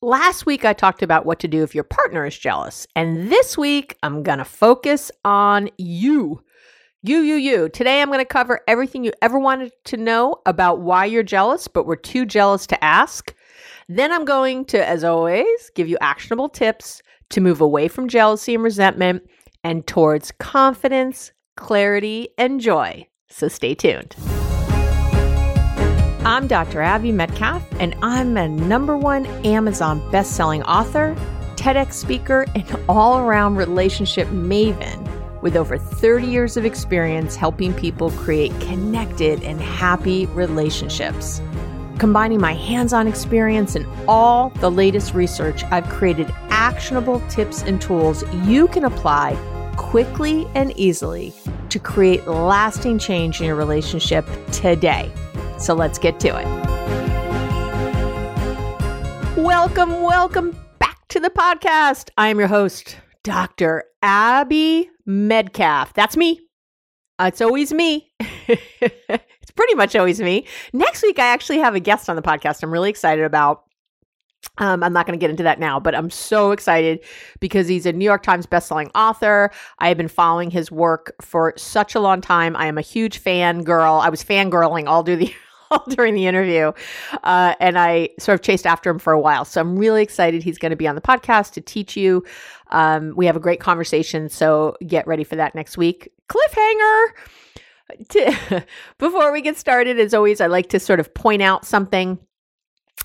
Last week, I talked about what to do if your partner is jealous. And this week, I'm going to focus on you. You, you, you. Today, I'm going to cover everything you ever wanted to know about why you're jealous, but were too jealous to ask. Then, I'm going to, as always, give you actionable tips to move away from jealousy and resentment and towards confidence, clarity, and joy. So, stay tuned. I'm Dr. Abby Medcalf, and I'm a number one Amazon best-selling author, TEDx speaker, and all-around relationship maven with over 30 years of experience helping people create connected and happy relationships. Combining my hands-on experience and all the latest research, I've created actionable tips and tools you can apply quickly and easily to create lasting change in your relationship today. So let's get to it. Welcome, welcome back to the podcast. I am your host, Dr. Abby Medcalf. That's me. Uh, it's always me. it's pretty much always me. Next week, I actually have a guest on the podcast I'm really excited about. Um, I'm not going to get into that now, but I'm so excited because he's a New York Times bestselling author. I have been following his work for such a long time. I am a huge fan girl. I was fangirling all through the during the interview, uh, and I sort of chased after him for a while. So I'm really excited he's going to be on the podcast to teach you. Um, we have a great conversation, so get ready for that next week. Cliffhanger. To, before we get started, as always, I like to sort of point out something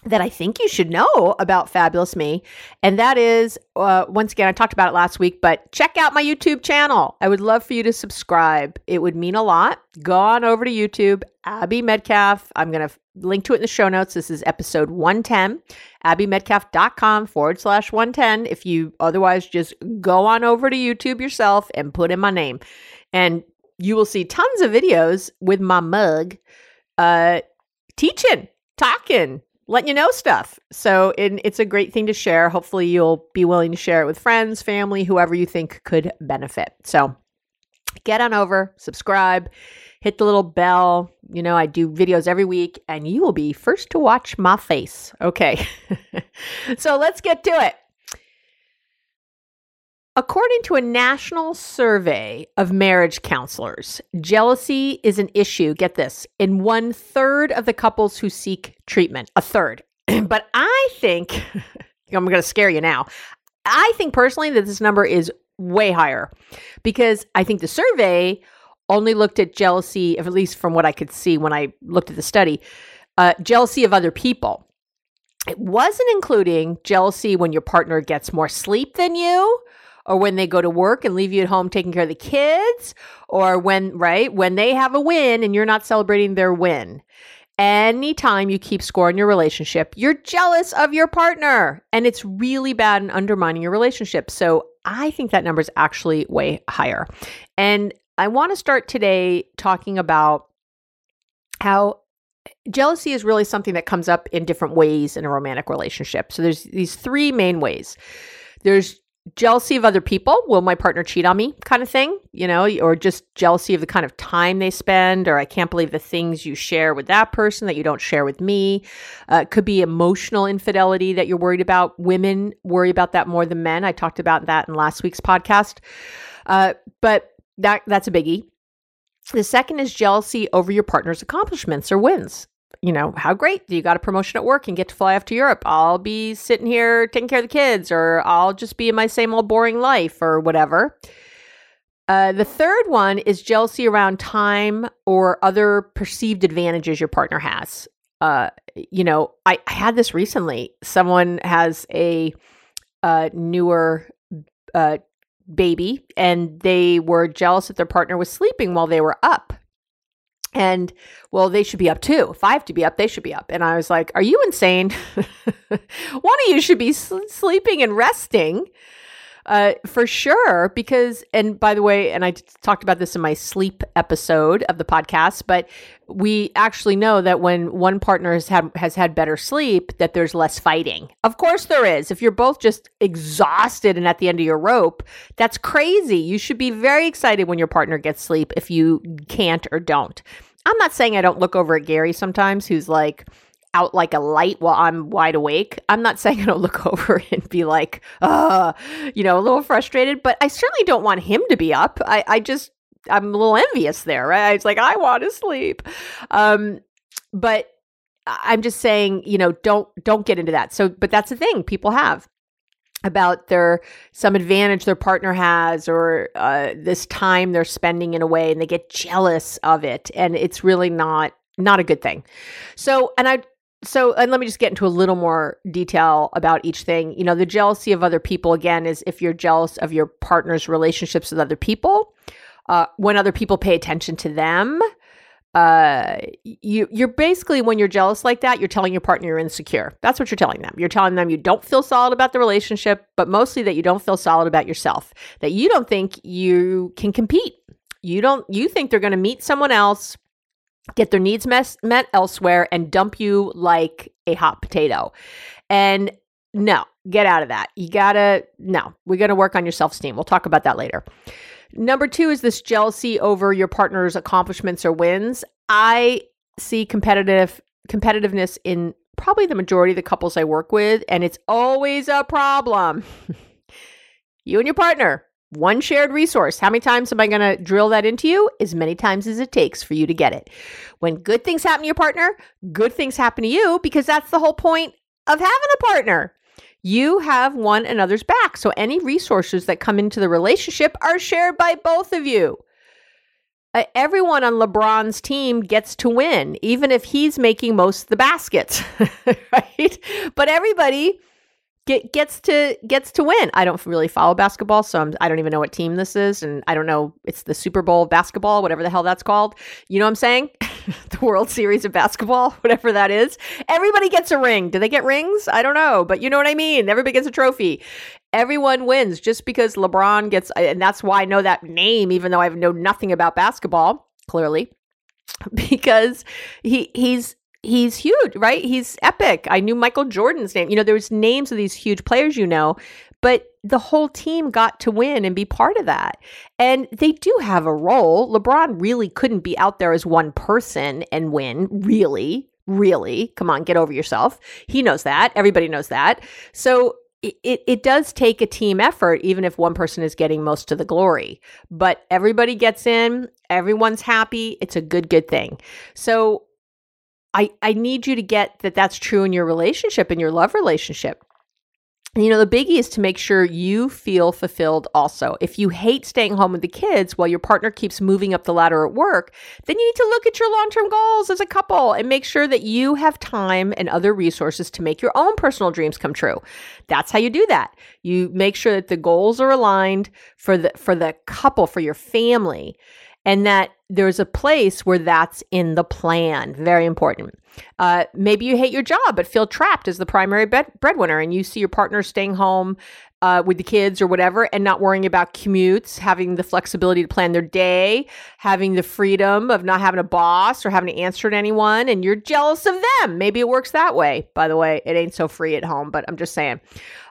that I think you should know about Fabulous Me. And that is, uh, once again, I talked about it last week, but check out my YouTube channel. I would love for you to subscribe. It would mean a lot. Go on over to YouTube, Abby Medcalf. I'm going to link to it in the show notes. This is episode 110, abbymedcalf.com forward slash 110. If you otherwise just go on over to YouTube yourself and put in my name. And you will see tons of videos with my mug uh, teaching, talking, letting you know stuff. So it, it's a great thing to share. Hopefully, you'll be willing to share it with friends, family, whoever you think could benefit. So get on over, subscribe, hit the little bell. You know, I do videos every week, and you will be first to watch my face. Okay. so let's get to it. According to a national survey of marriage counselors, jealousy is an issue, get this, in one third of the couples who seek treatment. A third. but I think, I'm going to scare you now. I think personally that this number is way higher because I think the survey only looked at jealousy, at least from what I could see when I looked at the study, uh, jealousy of other people. It wasn't including jealousy when your partner gets more sleep than you or when they go to work and leave you at home taking care of the kids, or when, right, when they have a win and you're not celebrating their win. Anytime you keep score in your relationship, you're jealous of your partner and it's really bad and undermining your relationship. So I think that number is actually way higher. And I want to start today talking about how jealousy is really something that comes up in different ways in a romantic relationship. So there's these three main ways. There's jealousy of other people. Will my partner cheat on me kind of thing you know or just jealousy of the kind of time they spend or i can't believe the things you share with that person that you don't share with me. Uh, it could be emotional infidelity that you're worried about. Women worry about that more than men. I talked about that in last week's podcast. Uh, but that that's a biggie. The second is jealousy over your partner's accomplishments or wins you know, how great you got a promotion at work and get to fly off to Europe. I'll be sitting here taking care of the kids, or I'll just be in my same old boring life, or whatever. Uh, the third one is jealousy around time or other perceived advantages your partner has. Uh, you know, I, I, had this recently. Someone has a uh, newer uh, baby, and they were jealous that their partner was sleeping while they were up. And well, they should be up too. If I have to be up, they should be up. And I was like, Are you insane? One of you should be sleeping and resting uh, for sure. Because, and by the way, and I talked about this in my sleep episode of the podcast, but we actually know that when one partner has had has had better sleep, that there's less fighting. Of course, there is. If you're both just exhausted and at the end of your rope, that's crazy. You should be very excited when your partner gets sleep. If you can't or don't, I'm not saying I don't look over at Gary sometimes, who's like out like a light while I'm wide awake. I'm not saying I don't look over and be like, uh, you know, a little frustrated, but I certainly don't want him to be up. I, I just, I'm a little envious there, right? It's like, I want to sleep. Um, but I'm just saying, you know, don't, don't get into that. So, but that's the thing people have about their some advantage their partner has or uh, this time they're spending in a way and they get jealous of it and it's really not not a good thing so and i so and let me just get into a little more detail about each thing. You know the jealousy of other people again is if you're jealous of your partner's relationships with other people uh, when other people pay attention to them uh you you're basically when you're jealous like that you're telling your partner you're insecure. That's what you're telling them. You're telling them you don't feel solid about the relationship but mostly that you don't feel solid about yourself that you don't think you can compete. You don't you think they're going to meet someone else get their needs mes- met elsewhere and dump you like a hot potato. And no get out of that. You gotta no we're gonna work on your self-esteem. We'll talk about that later. Number two is this jealousy over your partner's accomplishments or wins. I see competitive competitiveness in probably the majority of the couples I work with, and it's always a problem. you and your partner, one shared resource. How many times am I going to drill that into you? As many times as it takes for you to get it. When good things happen to your partner, good things happen to you because that's the whole point of having a partner you have one another's back. So any resources that come into the relationship are shared by both of you. Uh, everyone on LeBron's team gets to win, even if he's making most of the baskets, right? But everybody get, gets to gets to win. I don't really follow basketball, so I'm, I do not even know what team this is, and I don't know. It's the Super Bowl of basketball, whatever the hell that's called. You know what I'm saying? the World Series of basketball, whatever that is. Everybody gets a ring. Do they get rings? I don't know, but you know what I mean. Everybody gets a trophy. Everyone wins just because LeBron gets, and that's why I know that name, even though I know nothing about basketball. Clearly, because he he's he's huge, right? He's epic. I knew Michael Jordan's name. You know, there was names of these huge players you know, but the whole team got to win and be part of that. And they do have a role. LeBron really couldn't be out there as one person and win, really. Really, come on, get over yourself. He knows that. Everybody knows that. So it, it does take a team effort, even if one person is getting most of the glory. But everybody gets in, everyone's happy. It's a good, good thing. So I, I need you to get that that's true in your relationship, in your love relationship. You know, the biggie is to make sure you feel fulfilled also. If you hate staying home with the kids while your partner keeps moving up the ladder at work, then you need to look at your long term goals as a couple and make sure that you have time and other resources to make your own personal dreams come true. That's how you do that. You make sure that the goals are aligned for the for the couple, for your family. And that there's a place where that's in the plan. Very important. Uh, maybe you hate your job but feel trapped as the primary bed- breadwinner, and you see your partner staying home uh, with the kids or whatever, and not worrying about commutes, having the flexibility to plan their day, having the freedom of not having a boss or having to answer to anyone, and you're jealous of them. Maybe it works that way. By the way, it ain't so free at home, but I'm just saying.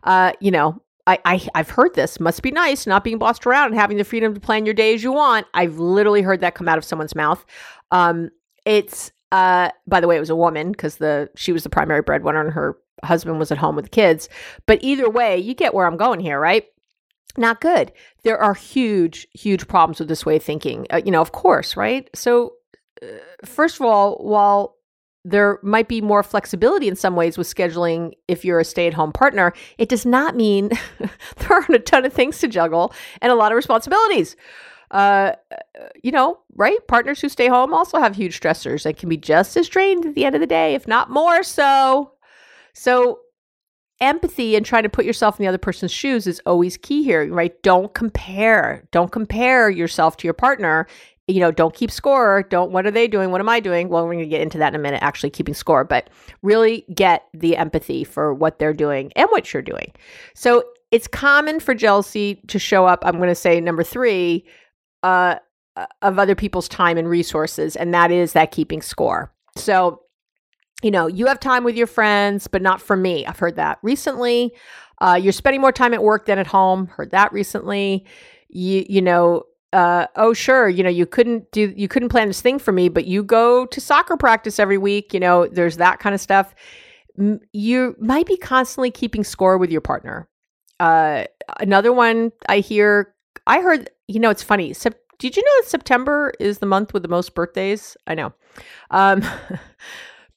Uh, you know, I, I I've heard this. Must be nice not being bossed around and having the freedom to plan your day as you want. I've literally heard that come out of someone's mouth. Um, it's uh, by the way, it was a woman because the she was the primary breadwinner and her husband was at home with the kids. But either way, you get where I'm going here, right? Not good. There are huge, huge problems with this way of thinking. Uh, you know, of course, right? So, uh, first of all, while there might be more flexibility in some ways with scheduling if you're a stay at home partner, it does not mean there aren't a ton of things to juggle and a lot of responsibilities. Uh, you know, right? Partners who stay home also have huge stressors and can be just as drained at the end of the day, if not more so. So, empathy and trying to put yourself in the other person's shoes is always key here, right? Don't compare. Don't compare yourself to your partner. You know, don't keep score. Don't, what are they doing? What am I doing? Well, we're going to get into that in a minute, actually keeping score, but really get the empathy for what they're doing and what you're doing. So, it's common for jealousy to show up. I'm going to say number three, uh, of other people's time and resources, and that is that keeping score. So, you know, you have time with your friends, but not for me. I've heard that recently. Uh, you're spending more time at work than at home. Heard that recently. You, you know, uh, oh sure, you know, you couldn't do, you couldn't plan this thing for me, but you go to soccer practice every week. You know, there's that kind of stuff. You might be constantly keeping score with your partner. Uh, another one I hear, I heard, you know, it's funny. Sep- did you know that September is the month with the most birthdays? I know. Um,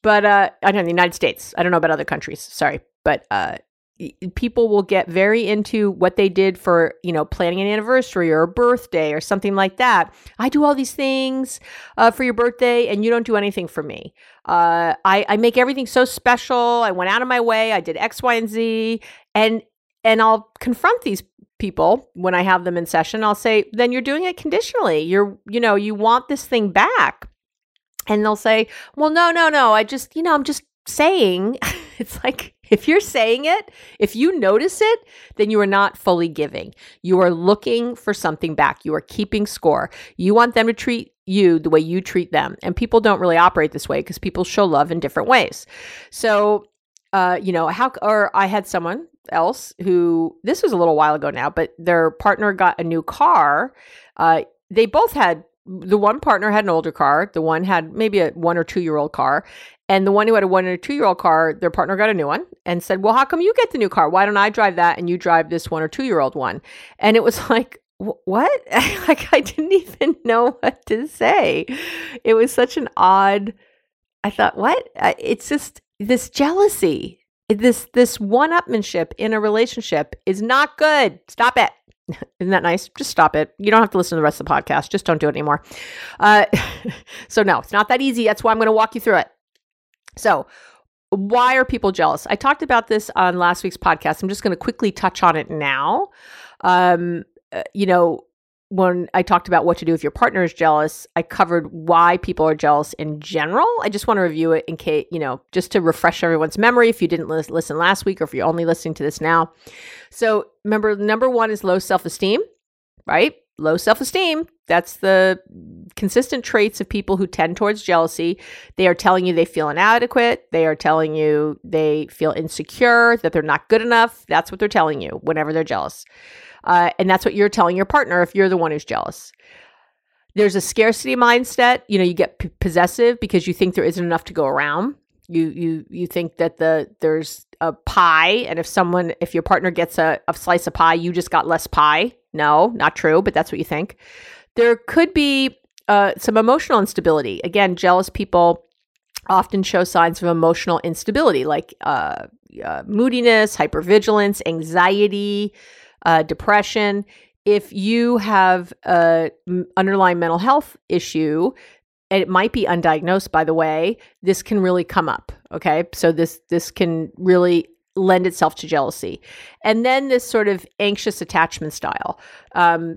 But uh, I know in the United States. I don't know about other countries. Sorry, but uh, people will get very into what they did for you know planning an anniversary or a birthday or something like that. I do all these things uh, for your birthday, and you don't do anything for me. Uh, I, I make everything so special. I went out of my way. I did X, Y, and Z, and and I'll confront these people when I have them in session. I'll say, then you're doing it conditionally. You're you know you want this thing back and they'll say, well, no, no, no. I just, you know, I'm just saying. it's like, if you're saying it, if you notice it, then you are not fully giving. You are looking for something back. You are keeping score. You want them to treat you the way you treat them. And people don't really operate this way because people show love in different ways. So, uh, you know, how, or I had someone else who, this was a little while ago now, but their partner got a new car. Uh, they both had the one partner had an older car, the one had maybe a one or two year old car, and the one who had a one or two year old car, their partner got a new one and said, Well, how come you get the new car? Why don't I drive that and you drive this one or two year old one? And it was like, what? like, I didn't even know what to say. It was such an odd. I thought, what? It's just this jealousy, this this one upmanship in a relationship is not good. Stop it. Isn't that nice? Just stop it. You don't have to listen to the rest of the podcast. Just don't do it anymore. Uh, so, no, it's not that easy. That's why I'm going to walk you through it. So, why are people jealous? I talked about this on last week's podcast. I'm just going to quickly touch on it now. Um, uh, you know, when I talked about what to do if your partner is jealous, I covered why people are jealous in general. I just want to review it in case, you know, just to refresh everyone's memory if you didn't listen last week or if you're only listening to this now. So, remember, number one is low self esteem, right? Low self esteem. That's the consistent traits of people who tend towards jealousy. They are telling you they feel inadequate. They are telling you they feel insecure, that they're not good enough. That's what they're telling you whenever they're jealous. Uh, and that's what you're telling your partner if you're the one who's jealous. There's a scarcity mindset. You know, you get p- possessive because you think there isn't enough to go around. You you you think that the there's a pie, and if someone if your partner gets a, a slice of pie, you just got less pie. No, not true, but that's what you think. There could be uh, some emotional instability. Again, jealous people often show signs of emotional instability, like uh, uh, moodiness, hypervigilance, anxiety, uh, depression. If you have a underlying mental health issue, it might be undiagnosed by the way this can really come up okay so this this can really lend itself to jealousy and then this sort of anxious attachment style um,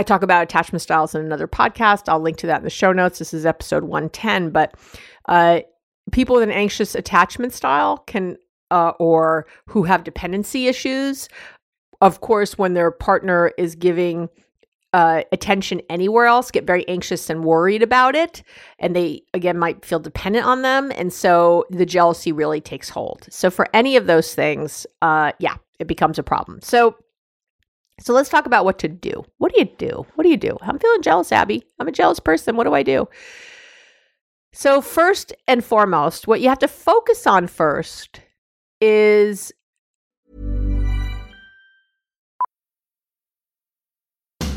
I talk about attachment styles in another podcast. I'll link to that in the show notes. This is episode 110. But uh, people with an anxious attachment style can, uh, or who have dependency issues, of course, when their partner is giving uh, attention anywhere else, get very anxious and worried about it. And they, again, might feel dependent on them. And so the jealousy really takes hold. So for any of those things, uh, yeah, it becomes a problem. So, so let's talk about what to do. What do you do? What do you do? I'm feeling jealous, Abby. I'm a jealous person. What do I do? So, first and foremost, what you have to focus on first is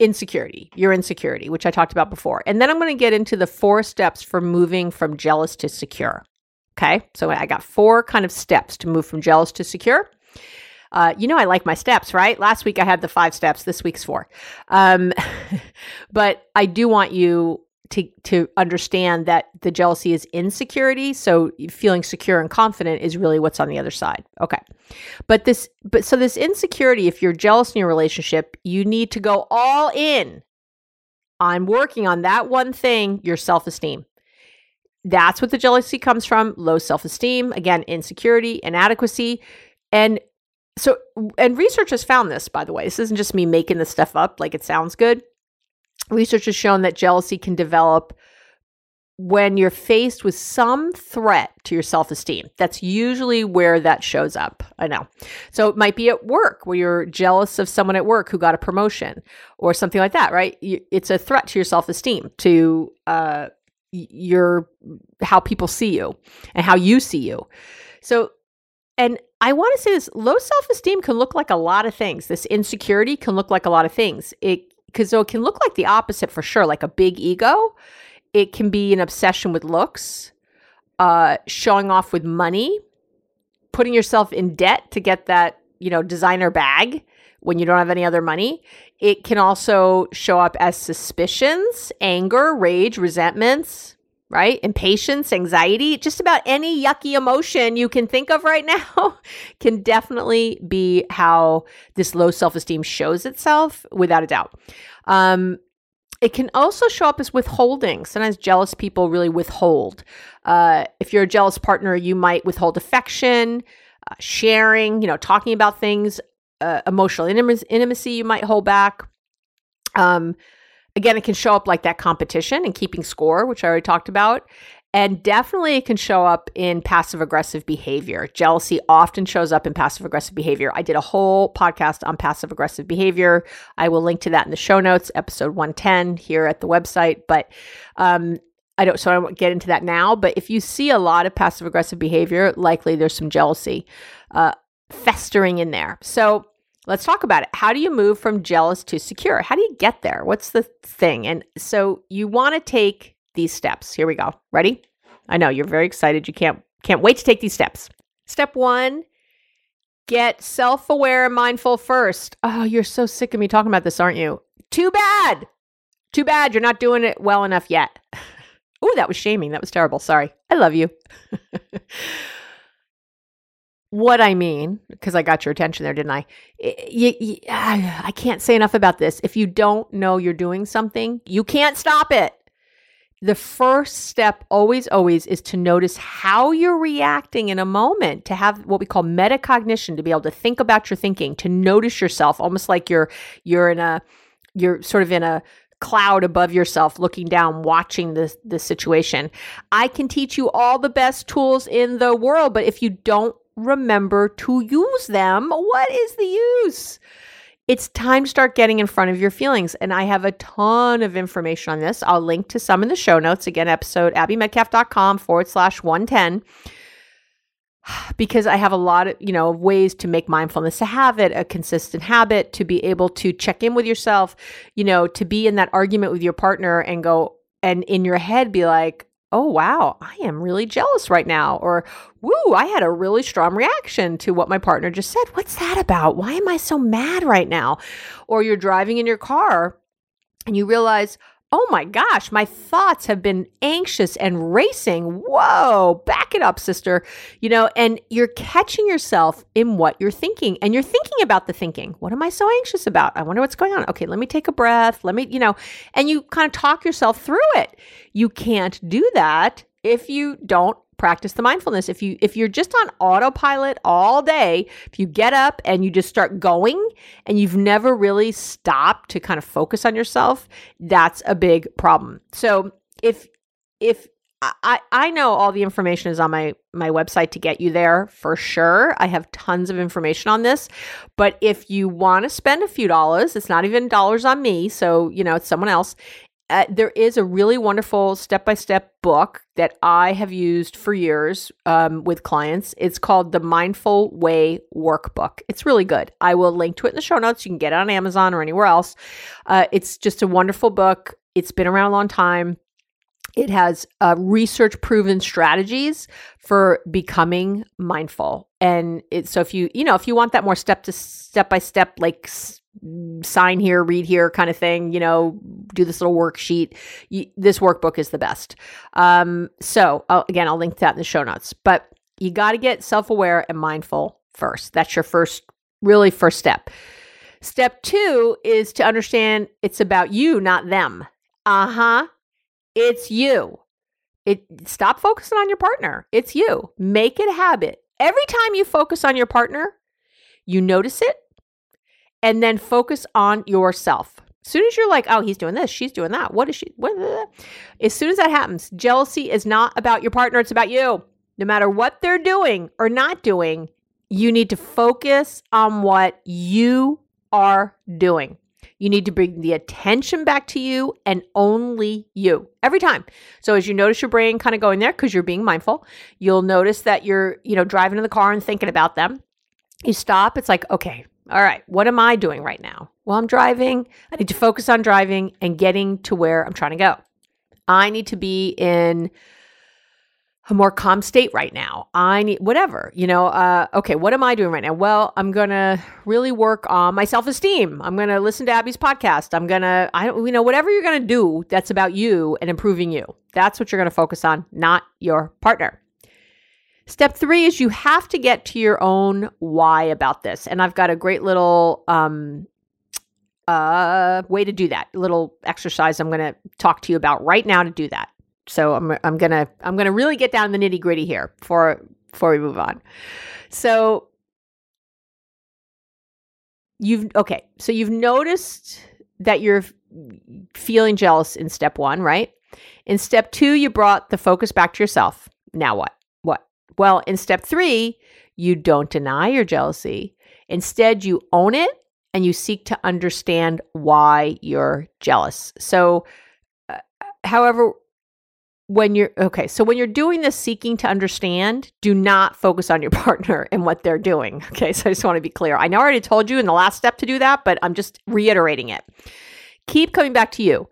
Insecurity, your insecurity, which I talked about before. And then I'm going to get into the four steps for moving from jealous to secure. Okay. So I got four kind of steps to move from jealous to secure. Uh, you know, I like my steps, right? Last week I had the five steps. This week's four. Um, but I do want you to to understand that the jealousy is insecurity. So feeling secure and confident is really what's on the other side. Okay. But this but so this insecurity if you're jealous in your relationship you need to go all in. On working on that one thing your self-esteem. That's what the jealousy comes from low self-esteem again insecurity inadequacy. And so and research has found this by the way. This isn't just me making this stuff up like it sounds good research has shown that jealousy can develop when you're faced with some threat to your self esteem. That's usually where that shows up. I know. So it might be at work where you're jealous of someone at work who got a promotion or something like that, right? It's a threat to your self esteem, to uh, your how people see you and how you see you. So, and I want to say this low self esteem can look like a lot of things. This insecurity can look like a lot of things. It because though it can look like the opposite for sure, like a big ego, it can be an obsession with looks, uh, showing off with money, putting yourself in debt to get that, you know, designer bag when you don't have any other money. It can also show up as suspicions, anger, rage, resentments, right? Impatience, anxiety, just about any yucky emotion you can think of right now can definitely be how this low self esteem shows itself without a doubt. Um, it can also show up as withholding. Sometimes jealous people really withhold. Uh, if you're a jealous partner, you might withhold affection, uh, sharing, you know, talking about things, uh, emotional intimacy, you might hold back. Um, Again, it can show up like that competition and keeping score, which I already talked about. And definitely it can show up in passive aggressive behavior. Jealousy often shows up in passive aggressive behavior. I did a whole podcast on passive aggressive behavior. I will link to that in the show notes, episode 110 here at the website. But um, I don't, so I won't get into that now. But if you see a lot of passive aggressive behavior, likely there's some jealousy uh, festering in there. So Let's talk about it. How do you move from jealous to secure? How do you get there? What's the thing? And so you want to take these steps. Here we go. Ready? I know you're very excited. You can't can't wait to take these steps. Step 1, get self-aware and mindful first. Oh, you're so sick of me talking about this, aren't you? Too bad. Too bad you're not doing it well enough yet. oh, that was shaming. That was terrible. Sorry. I love you. what I mean, because I got your attention there, didn't I? You, you, I can't say enough about this. If you don't know you're doing something, you can't stop it. the first step always always is to notice how you're reacting in a moment to have what we call metacognition to be able to think about your thinking to notice yourself almost like you're you're in a you're sort of in a cloud above yourself looking down watching the the situation i can teach you all the best tools in the world but if you don't remember to use them what is the use it's time to start getting in front of your feelings. And I have a ton of information on this. I'll link to some in the show notes. Again, episode abbymedcalf.com forward slash 110 because I have a lot of, you know, ways to make mindfulness a habit, a consistent habit, to be able to check in with yourself, you know, to be in that argument with your partner and go and in your head be like, oh, wow, I am really jealous right now. Or, woo, I had a really strong reaction to what my partner just said. What's that about? Why am I so mad right now? Or you're driving in your car and you realize, oh my gosh, my thoughts have been anxious and racing. Whoa, back it up, sister. You know, and you're catching yourself in what you're thinking and you're thinking about the thinking. What am I so anxious about? I wonder what's going on. Okay, let me take a breath. Let me, you know, and you kind of talk yourself through it. You can't do that if you don't practice the mindfulness if you if you're just on autopilot all day if you get up and you just start going and you've never really stopped to kind of focus on yourself that's a big problem so if if I, I know all the information is on my my website to get you there for sure. I have tons of information on this. But if you want to spend a few dollars, it's not even dollars on me, so you know it's someone else uh, there is a really wonderful step by step book that I have used for years um, with clients. It's called the Mindful Way Workbook. It's really good. I will link to it in the show notes. You can get it on Amazon or anywhere else. Uh, it's just a wonderful book. It's been around a long time. It has uh, research proven strategies for becoming mindful. And it, so if you, you know, if you want that more step to step by step, like sign here, read here kind of thing, you know, do this little worksheet. You, this workbook is the best. Um, so, I'll, again, I'll link that in the show notes. But you got to get self aware and mindful first. That's your first, really first step. Step two is to understand it's about you, not them. Uh huh. It's you. It stop focusing on your partner. It's you. Make it a habit. Every time you focus on your partner, you notice it and then focus on yourself. As soon as you're like, oh, he's doing this, she's doing that. What is she? As soon as that happens, jealousy is not about your partner, it's about you. No matter what they're doing or not doing, you need to focus on what you are doing. You need to bring the attention back to you and only you every time. So as you notice your brain kind of going there because you're being mindful, you'll notice that you're, you know, driving in the car and thinking about them. You stop, it's like, okay, all right, what am I doing right now? Well, I'm driving. I need to focus on driving and getting to where I'm trying to go. I need to be in a more calm state right now. I need whatever, you know. Uh, okay, what am I doing right now? Well, I'm gonna really work on my self esteem. I'm gonna listen to Abby's podcast. I'm gonna, I don't, you know, whatever you're gonna do that's about you and improving you. That's what you're gonna focus on, not your partner. Step three is you have to get to your own why about this. And I've got a great little um, uh, way to do that. Little exercise I'm going to talk to you about right now to do that. So I'm I'm gonna I'm gonna really get down the nitty gritty here before before we move on. So you've okay. So you've noticed that you're feeling jealous in step one, right? In step two, you brought the focus back to yourself. Now what? Well, in step three, you don't deny your jealousy. Instead, you own it and you seek to understand why you're jealous. So, uh, however, when you're okay, so when you're doing this seeking to understand, do not focus on your partner and what they're doing. Okay, so I just want to be clear. I know I already told you in the last step to do that, but I'm just reiterating it. Keep coming back to you.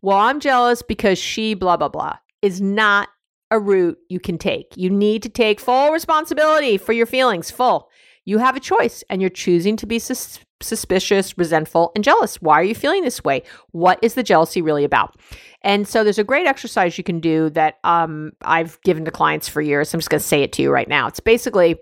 Well, I'm jealous because she blah, blah, blah is not a route you can take. You need to take full responsibility for your feelings, full. You have a choice and you're choosing to be sus- suspicious, resentful, and jealous. Why are you feeling this way? What is the jealousy really about? And so there's a great exercise you can do that um, I've given to clients for years. I'm just going to say it to you right now. It's basically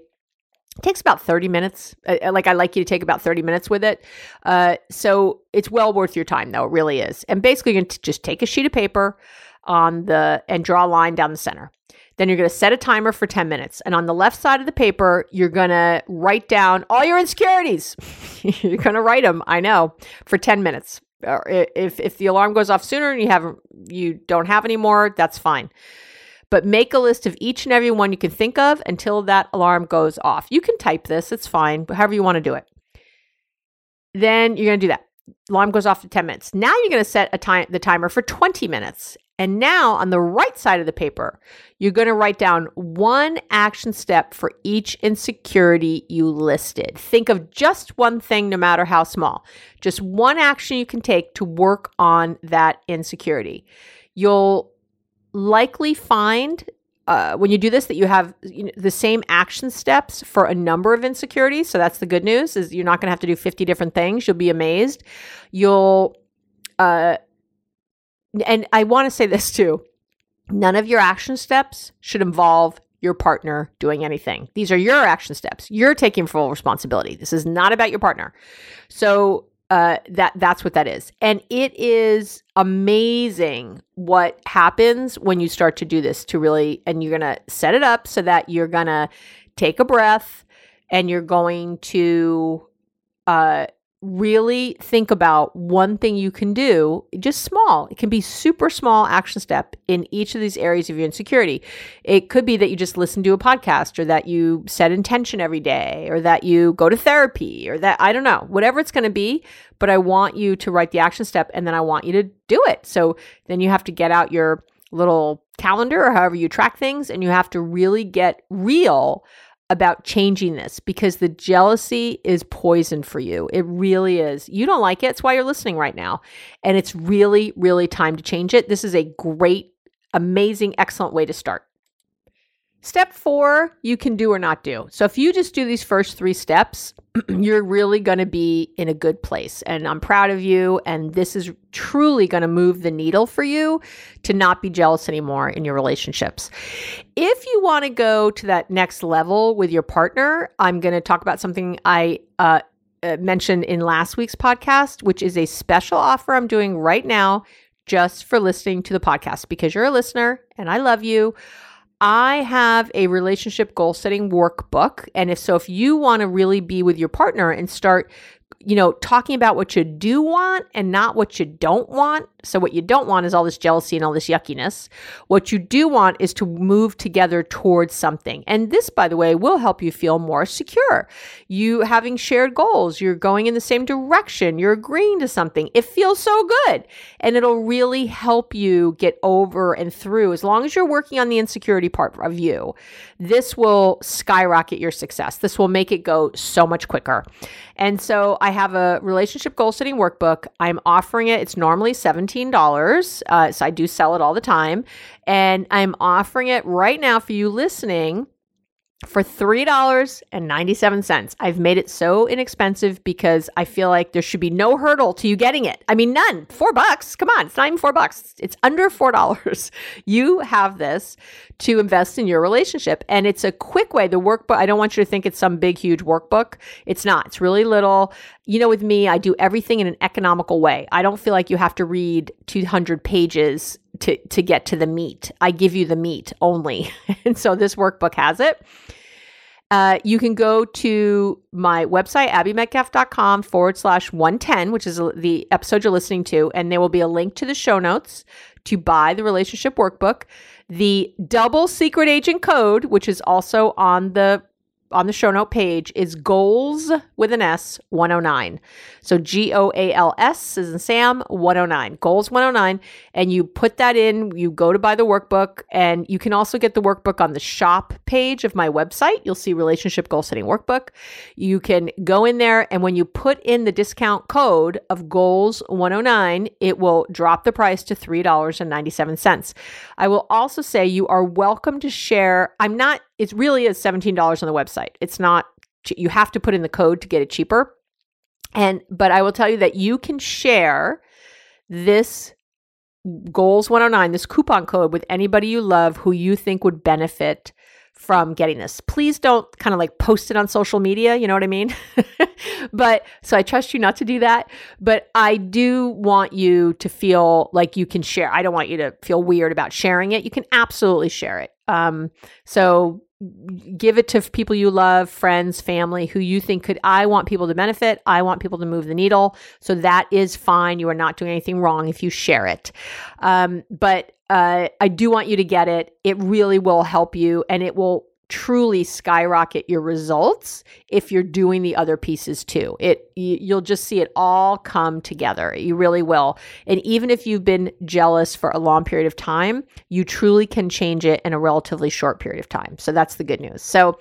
it takes about 30 minutes. Uh, uh, like I like you to take about 30 minutes with it. Uh, so it's well worth your time, though. It really is. And basically, you're going to just take a sheet of paper on the and draw a line down the center. Then you're going to set a timer for 10 minutes. And on the left side of the paper, you're going to write down all your insecurities. you're going to write them, I know, for 10 minutes. If if the alarm goes off sooner and you haven't you don't have any more, that's fine. But make a list of each and every one you can think of until that alarm goes off. You can type this, it's fine, however you want to do it. Then you're going to do that. Alarm goes off in 10 minutes. Now you're going to set a time the timer for 20 minutes. And now on the right side of the paper, you're going to write down one action step for each insecurity you listed. Think of just one thing, no matter how small, just one action you can take to work on that insecurity. You'll likely find uh, when you do this that you have you know, the same action steps for a number of insecurities so that's the good news is you're not going to have to do 50 different things you'll be amazed you'll uh, and I want to say this too none of your action steps should involve your partner doing anything. These are your action steps. You're taking full responsibility. This is not about your partner. So uh, that that's what that is, and it is amazing what happens when you start to do this. To really, and you're gonna set it up so that you're gonna take a breath, and you're going to uh, really think about one thing you can do, just small. It can be super small action step in each of these areas of your insecurity. It could be that you just listen to a podcast or that you set intention every day or that you go to therapy or that I don't know, whatever it's going to be, but I want you to write the action step and then I want you to do it. So then you have to get out your little calendar or however you track things and you have to really get real about changing this because the jealousy is poison for you. It really is. You don't like it. It's why you're listening right now. And it's really, really time to change it. This is a great, amazing, excellent way to start. Step four, you can do or not do. So if you just do these first three steps, you're really going to be in a good place. And I'm proud of you. And this is truly going to move the needle for you to not be jealous anymore in your relationships. If you want to go to that next level with your partner, I'm going to talk about something I, uh, uh, mentioned in last week's podcast, which is a special offer I'm doing right now just for listening to the podcast because you're a listener and I love you. I have a relationship goal setting workbook. And if so, if you want to really be with your partner and start you know, talking about what you do want and not what you don't want. So, what you don't want is all this jealousy and all this yuckiness. What you do want is to move together towards something. And this, by the way, will help you feel more secure. You having shared goals, you're going in the same direction, you're agreeing to something. It feels so good. And it'll really help you get over and through. As long as you're working on the insecurity part of you, this will skyrocket your success. This will make it go so much quicker. And so I have a relationship goal setting workbook. I'm offering it. It's normally $17. Uh, so I do sell it all the time. And I'm offering it right now for you listening for $3.97. I've made it so inexpensive because I feel like there should be no hurdle to you getting it. I mean, none. Four bucks. Come on. It's not even four bucks. It's under $4. You have this to invest in your relationship. And it's a quick way. The workbook, I don't want you to think it's some big, huge workbook. It's not. It's really little. You know, with me, I do everything in an economical way. I don't feel like you have to read 200 pages to, to get to the meat. I give you the meat only. and so this workbook has it. Uh, you can go to my website, abbymedcalf.com forward slash 110, which is the episode you're listening to. And there will be a link to the show notes to buy the relationship workbook. The double secret agent code, which is also on the on the show note page is goals with an S 109. So G O A L S is in Sam 109. Goals 109 and you put that in, you go to buy the workbook and you can also get the workbook on the shop page of my website. You'll see relationship goal setting workbook. You can go in there and when you put in the discount code of goals 109, it will drop the price to $3.97. I will also say you are welcome to share. I'm not it really is $17 on the website. It's not, you have to put in the code to get it cheaper. And, but I will tell you that you can share this goals 109, this coupon code with anybody you love who you think would benefit from getting this. Please don't kind of like post it on social media, you know what I mean? but so I trust you not to do that, but I do want you to feel like you can share. I don't want you to feel weird about sharing it. You can absolutely share it. Um so give it to people you love, friends, family who you think could. I want people to benefit. I want people to move the needle. So that is fine. You are not doing anything wrong if you share it. Um, but uh, I do want you to get it. It really will help you and it will truly skyrocket your results if you're doing the other pieces too. It you'll just see it all come together. You really will. And even if you've been jealous for a long period of time, you truly can change it in a relatively short period of time. So that's the good news. So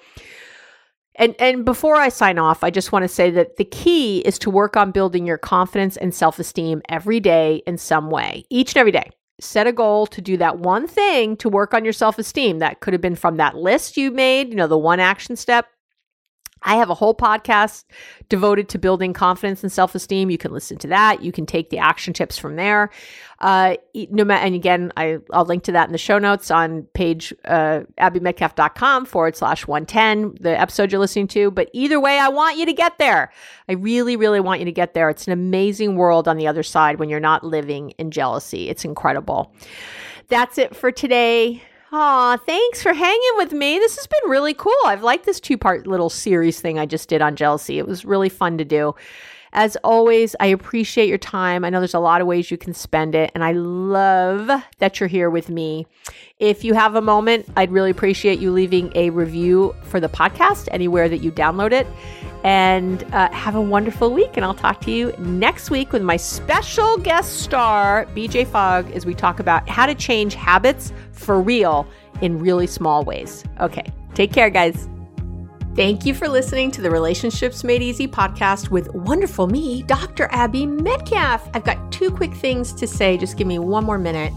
and and before I sign off, I just want to say that the key is to work on building your confidence and self-esteem every day in some way. Each and every day set a goal to do that one thing to work on your self esteem. That could have been from that list you made, you know, the one action step. I have a whole podcast devoted to building confidence and self esteem. You can listen to that. You can take the action tips from there. Uh, no matter, and again, I, I'll link to that in the show notes on page uh, abbymedcalf.com forward slash 110, the episode you're listening to. But either way, I want you to get there. I really, really want you to get there. It's an amazing world on the other side when you're not living in jealousy. It's incredible. That's it for today. Aw, thanks for hanging with me. This has been really cool. I've liked this two part little series thing I just did on jealousy. It was really fun to do. As always, I appreciate your time. I know there's a lot of ways you can spend it, and I love that you're here with me. If you have a moment, I'd really appreciate you leaving a review for the podcast anywhere that you download it. And uh, have a wonderful week. And I'll talk to you next week with my special guest star, BJ Fogg, as we talk about how to change habits for real in really small ways. Okay, take care, guys. Thank you for listening to the Relationships Made Easy podcast with wonderful me, Dr. Abby Medcalf. I've got two quick things to say. Just give me one more minute.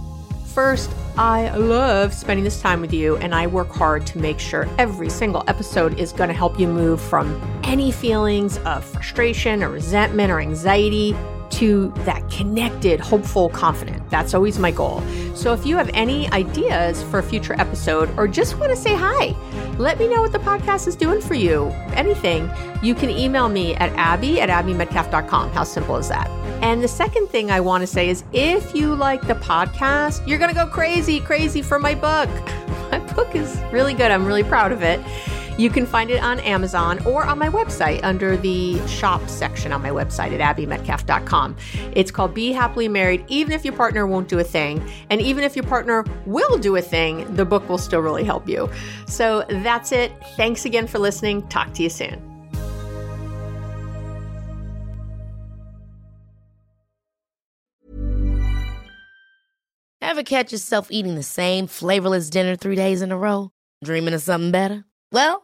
First, I love spending this time with you, and I work hard to make sure every single episode is going to help you move from any feelings of frustration or resentment or anxiety to that connected, hopeful, confident. That's always my goal. So if you have any ideas for a future episode or just want to say hi, let me know what the podcast is doing for you. Anything, you can email me at abby at abbymedcalf.com. How simple is that? And the second thing I want to say is if you like the podcast, you're going to go crazy, crazy for my book. My book is really good. I'm really proud of it. You can find it on Amazon or on my website under the shop section on my website at abbymedcalf.com. It's called Be Happily Married, even if your partner won't do a thing. And even if your partner will do a thing, the book will still really help you. So that's it. Thanks again for listening. Talk to you soon. Ever catch yourself eating the same flavorless dinner three days in a row? Dreaming of something better? Well,